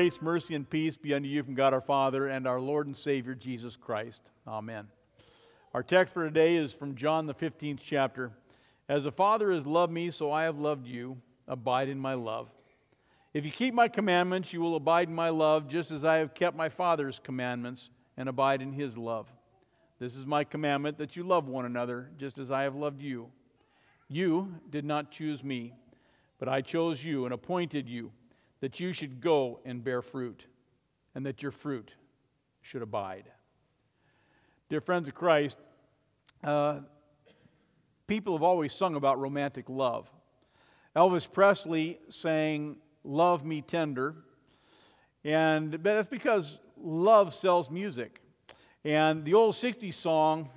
Grace, mercy, and peace be unto you from God our Father and our Lord and Savior Jesus Christ. Amen. Our text for today is from John, the 15th chapter. As the Father has loved me, so I have loved you. Abide in my love. If you keep my commandments, you will abide in my love, just as I have kept my Father's commandments and abide in his love. This is my commandment that you love one another, just as I have loved you. You did not choose me, but I chose you and appointed you that you should go and bear fruit, and that your fruit should abide. Dear friends of Christ, uh, people have always sung about romantic love. Elvis Presley sang, Love Me Tender, and that's because love sells music. And the old 60s song,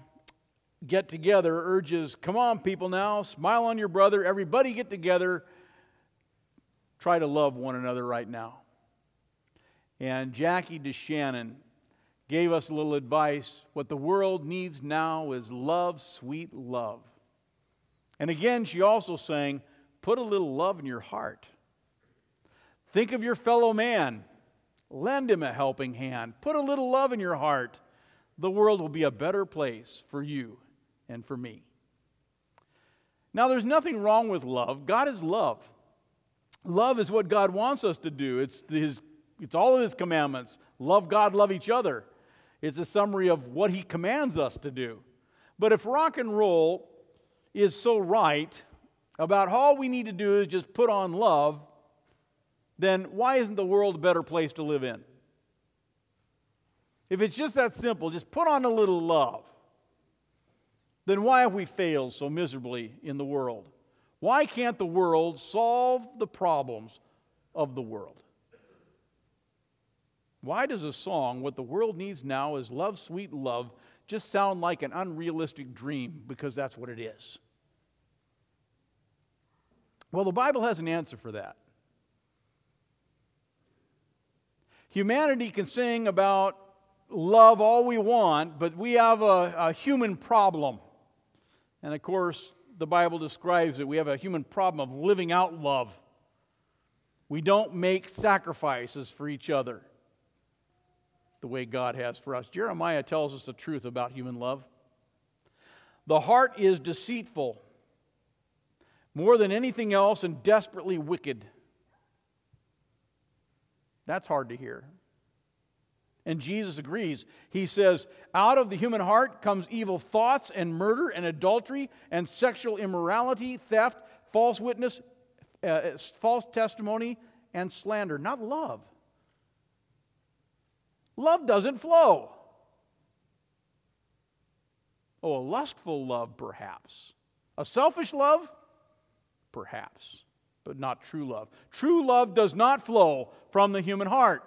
Get Together, urges, Come on, people now, smile on your brother, everybody get together try to love one another right now. And Jackie DeShannon gave us a little advice. What the world needs now is love, sweet love. And again, she also sang, Put a little love in your heart. Think of your fellow man. Lend him a helping hand. Put a little love in your heart. The world will be a better place for you and for me. Now, there's nothing wrong with love. God is love. Love is what God wants us to do. It's, his, it's all of His commandments. Love God, love each other. It's a summary of what He commands us to do. But if rock and roll is so right about all we need to do is just put on love, then why isn't the world a better place to live in? If it's just that simple, just put on a little love, then why have we failed so miserably in the world? Why can't the world solve the problems of the world? Why does a song, What the World Needs Now is Love, Sweet Love, just sound like an unrealistic dream because that's what it is? Well, the Bible has an answer for that. Humanity can sing about love all we want, but we have a, a human problem. And of course, the Bible describes it. We have a human problem of living out love. We don't make sacrifices for each other the way God has for us. Jeremiah tells us the truth about human love. The heart is deceitful more than anything else and desperately wicked. That's hard to hear. And Jesus agrees. He says, Out of the human heart comes evil thoughts and murder and adultery and sexual immorality, theft, false witness, uh, false testimony, and slander. Not love. Love doesn't flow. Oh, a lustful love, perhaps. A selfish love? Perhaps. But not true love. True love does not flow from the human heart.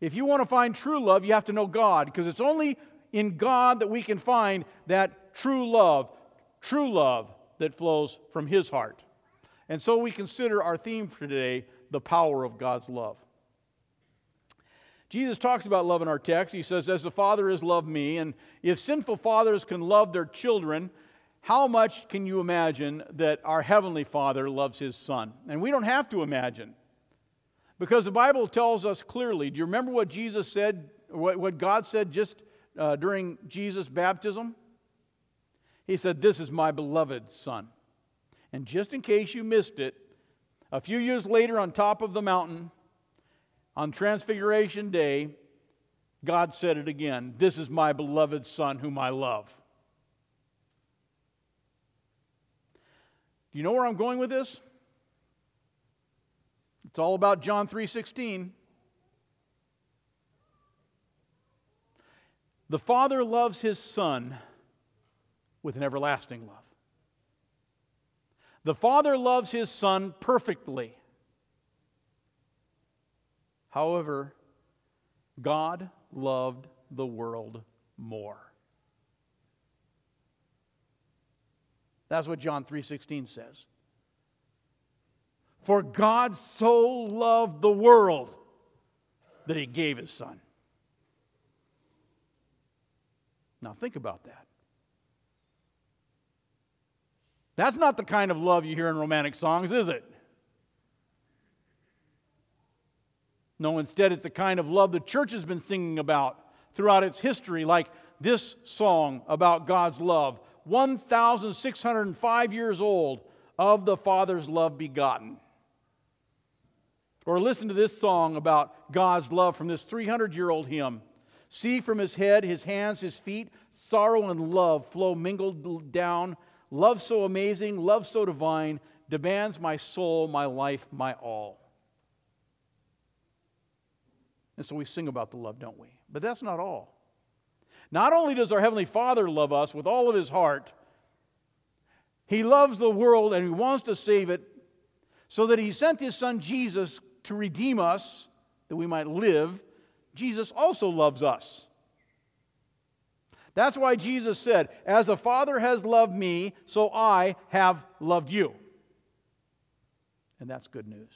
If you want to find true love, you have to know God, because it's only in God that we can find that true love, true love that flows from His heart. And so we consider our theme for today the power of God's love. Jesus talks about love in our text. He says, As the Father has loved me, and if sinful fathers can love their children, how much can you imagine that our Heavenly Father loves His Son? And we don't have to imagine. Because the Bible tells us clearly. Do you remember what Jesus said, what, what God said just uh, during Jesus' baptism? He said, This is my beloved Son. And just in case you missed it, a few years later on top of the mountain, on Transfiguration Day, God said it again This is my beloved Son whom I love. Do you know where I'm going with this? It's all about John 3:16. The Father loves his Son with an everlasting love. The Father loves his Son perfectly. However, God loved the world more. That's what John 3:16 says. For God so loved the world that he gave his son. Now, think about that. That's not the kind of love you hear in romantic songs, is it? No, instead, it's the kind of love the church has been singing about throughout its history, like this song about God's love 1,605 years old, of the Father's love begotten. Or listen to this song about God's love from this 300 year old hymn. See from his head, his hands, his feet, sorrow and love flow mingled down. Love so amazing, love so divine, demands my soul, my life, my all. And so we sing about the love, don't we? But that's not all. Not only does our Heavenly Father love us with all of His heart, He loves the world and He wants to save it so that He sent His Son Jesus to redeem us, that we might live. Jesus also loves us. That's why Jesus said, As the Father has loved me, so I have loved you. And that's good news.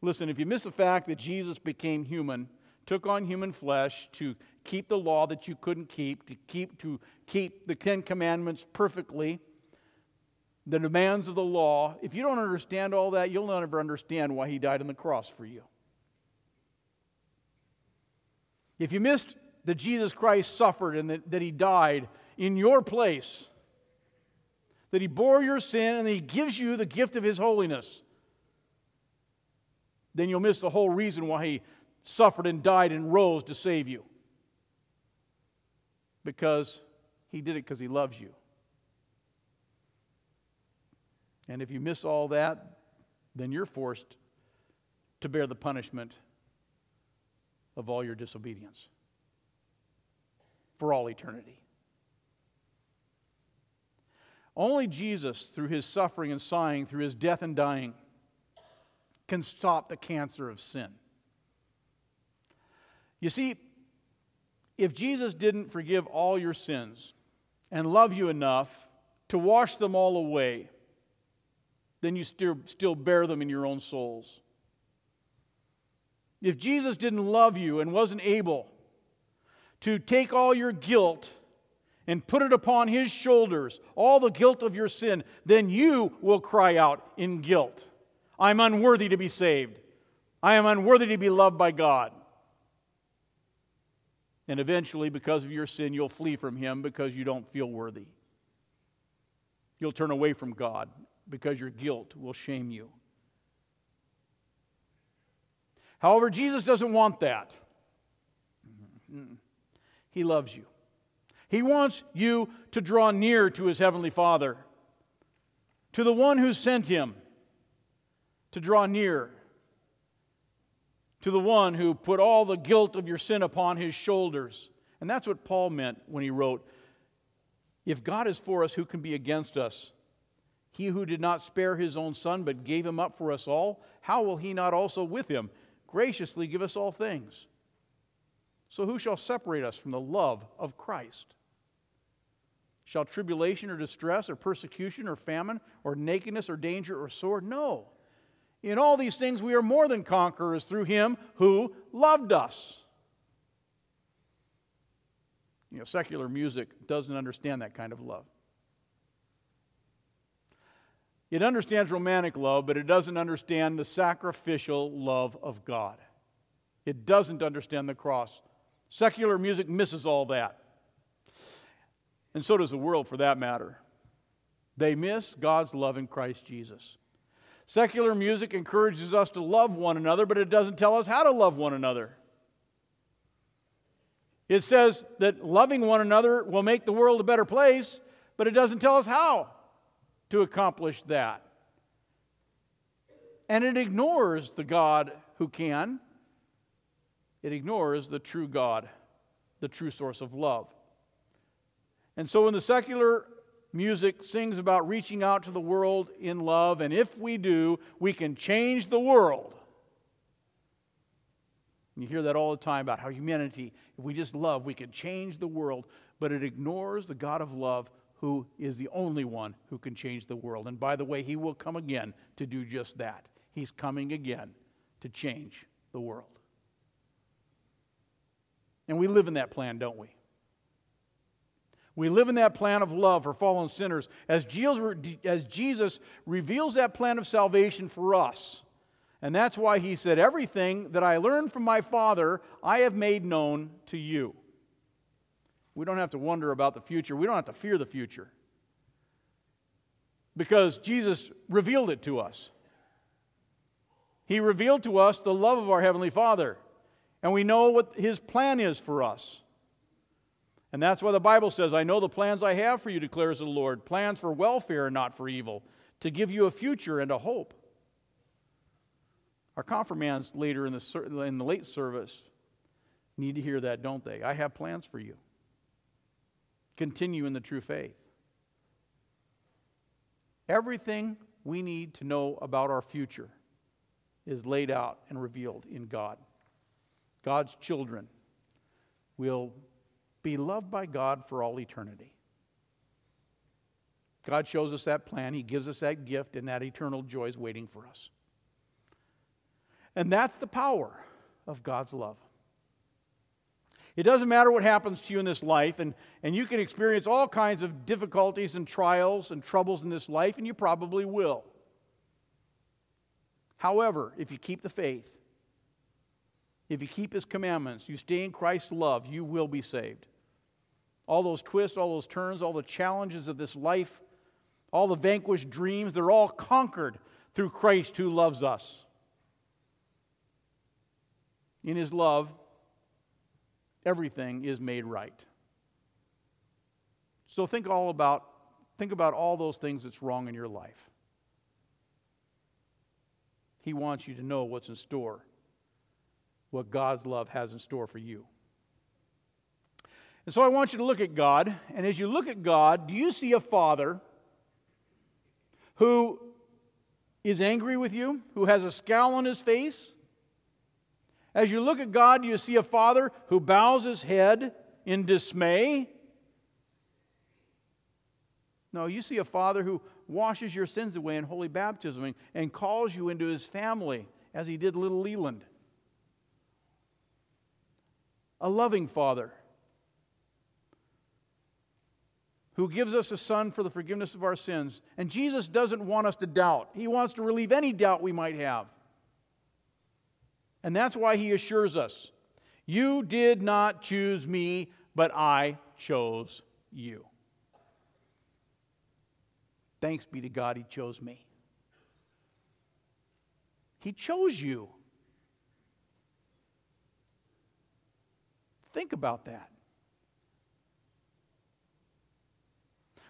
Listen, if you miss the fact that Jesus became human, took on human flesh to keep the law that you couldn't keep, to keep, to keep the Ten Commandments perfectly, the demands of the law, if you don't understand all that, you'll never understand why he died on the cross for you. If you missed that Jesus Christ suffered and that, that he died in your place, that he bore your sin and he gives you the gift of his holiness, then you'll miss the whole reason why he suffered and died and rose to save you. Because he did it because he loves you. And if you miss all that, then you're forced to bear the punishment of all your disobedience for all eternity. Only Jesus, through his suffering and sighing, through his death and dying, can stop the cancer of sin. You see, if Jesus didn't forgive all your sins and love you enough to wash them all away, then you still, still bear them in your own souls. If Jesus didn't love you and wasn't able to take all your guilt and put it upon his shoulders, all the guilt of your sin, then you will cry out in guilt I'm unworthy to be saved. I am unworthy to be loved by God. And eventually, because of your sin, you'll flee from him because you don't feel worthy. You'll turn away from God because your guilt will shame you. However, Jesus doesn't want that. Mm-hmm. He loves you. He wants you to draw near to his heavenly Father, to the one who sent him, to draw near to the one who put all the guilt of your sin upon his shoulders. And that's what Paul meant when he wrote, If God is for us, who can be against us? He who did not spare his own son, but gave him up for us all, how will he not also with him graciously give us all things? So who shall separate us from the love of Christ? Shall tribulation or distress or persecution or famine or nakedness or danger or sword? No. In all these things we are more than conquerors through him who loved us. You know, secular music doesn't understand that kind of love. It understands romantic love, but it doesn't understand the sacrificial love of God. It doesn't understand the cross. Secular music misses all that. And so does the world for that matter. They miss God's love in Christ Jesus. Secular music encourages us to love one another, but it doesn't tell us how to love one another. It says that loving one another will make the world a better place, but it doesn't tell us how to accomplish that. And it ignores the God who can, it ignores the true God, the true source of love. And so when the secular music sings about reaching out to the world in love, and if we do, we can change the world. You hear that all the time about how humanity, if we just love, we can change the world. But it ignores the God of love who is the only one who can change the world. And by the way, he will come again to do just that. He's coming again to change the world. And we live in that plan, don't we? We live in that plan of love for fallen sinners as Jesus, reveals that plan of salvation for us And that's why he said, Everything that I learned from my Father, I have made known to you. We don't have to wonder about the future. We don't have to fear the future. Because Jesus revealed it to us. He revealed to us the love of our Heavenly Father. And we know what His plan is for us. And that's why the Bible says, I know the plans I have for you, declares the Lord plans for welfare and not for evil, to give you a future and a hope. Our confirmands later in the, in the late service need to hear that, don't they? I have plans for you. Continue in the true faith. Everything we need to know about our future is laid out and revealed in God. God's children will be loved by God for all eternity. God shows us that plan. He gives us that gift, and that eternal joy is waiting for us. And that's the power of God's love. It doesn't matter what happens to you in this life, and, and you can experience all kinds of difficulties and trials and troubles in this life, and you probably will. However, if you keep the faith, if you keep His commandments, you stay in Christ's love, you will be saved. All those twists, all those turns, all the challenges of this life, all the vanquished dreams, they're all conquered through Christ who loves us. In His love, everything is made right. So think all about think about all those things that's wrong in your life. He wants you to know what's in store, what God's love has in store for you. And so I want you to look at God, and as you look at God, do you see a father who is angry with you, who has a scowl on his face? As you look at God, you see a father who bows his head in dismay? No, you see a father who washes your sins away in holy baptism and calls you into his family, as he did little Leland. A loving father who gives us a son for the forgiveness of our sins. And Jesus doesn't want us to doubt, he wants to relieve any doubt we might have. And that's why he assures us You did not choose me, but I chose you. Thanks be to God, he chose me. He chose you. Think about that.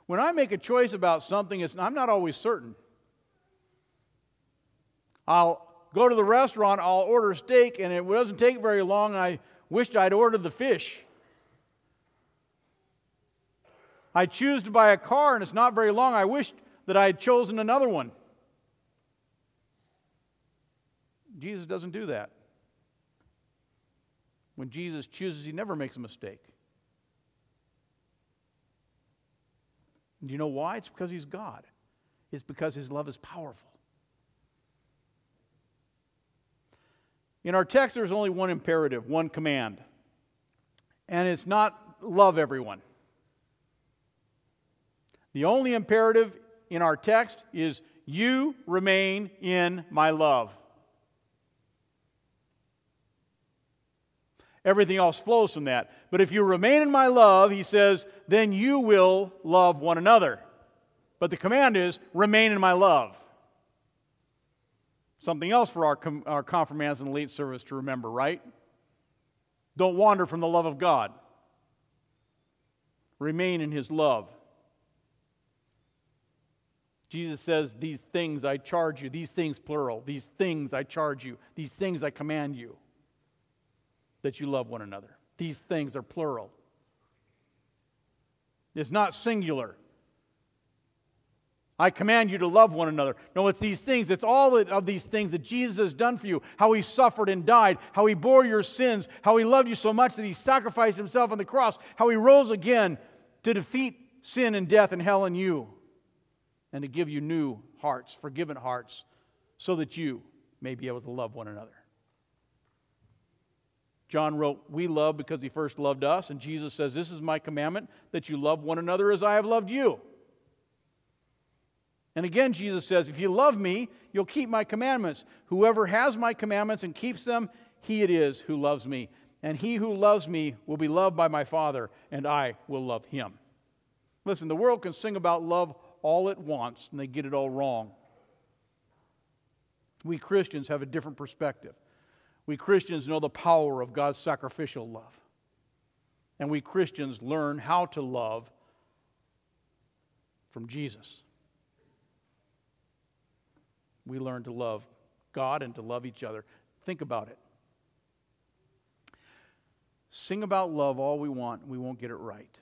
When I make a choice about something, I'm not always certain. I'll go to the restaurant, I'll order steak, and it doesn't take very long. I wished I'd ordered the fish. I choose to buy a car, and it's not very long. I wished that I had chosen another one. Jesus doesn't do that. When Jesus chooses, he never makes a mistake. Do you know why? It's because he's God. It's because his love is powerful. In our text, there's only one imperative, one command. And it's not love everyone. The only imperative in our text is you remain in my love. Everything else flows from that. But if you remain in my love, he says, then you will love one another. But the command is remain in my love. Something else for our, com- our confirmands and elite service to remember, right? Don't wander from the love of God. Remain in his love. Jesus says, These things I charge you, these things plural, these things I charge you, these things I command you, that you love one another. These things are plural. It's not singular. I command you to love one another. No, it's these things. It's all of these things that Jesus has done for you. How he suffered and died. How he bore your sins. How he loved you so much that he sacrificed himself on the cross. How he rose again to defeat sin and death and hell in you. And to give you new hearts, forgiven hearts, so that you may be able to love one another. John wrote, We love because he first loved us. And Jesus says, This is my commandment that you love one another as I have loved you. And again, Jesus says, If you love me, you'll keep my commandments. Whoever has my commandments and keeps them, he it is who loves me. And he who loves me will be loved by my Father, and I will love him. Listen, the world can sing about love all it wants, and they get it all wrong. We Christians have a different perspective. We Christians know the power of God's sacrificial love. And we Christians learn how to love from Jesus. We learn to love God and to love each other. Think about it. Sing about love all we want, we won't get it right.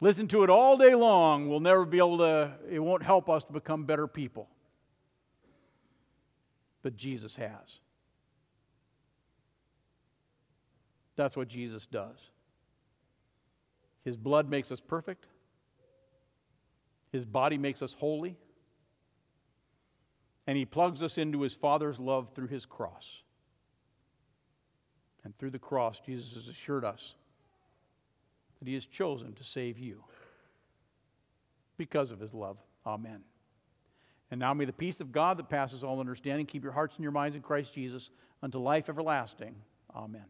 Listen to it all day long, we'll never be able to, it won't help us to become better people. But Jesus has. That's what Jesus does. His blood makes us perfect. His body makes us holy. And he plugs us into his Father's love through his cross. And through the cross, Jesus has assured us that he has chosen to save you because of his love. Amen. And now may the peace of God that passes all understanding keep your hearts and your minds in Christ Jesus unto life everlasting. Amen.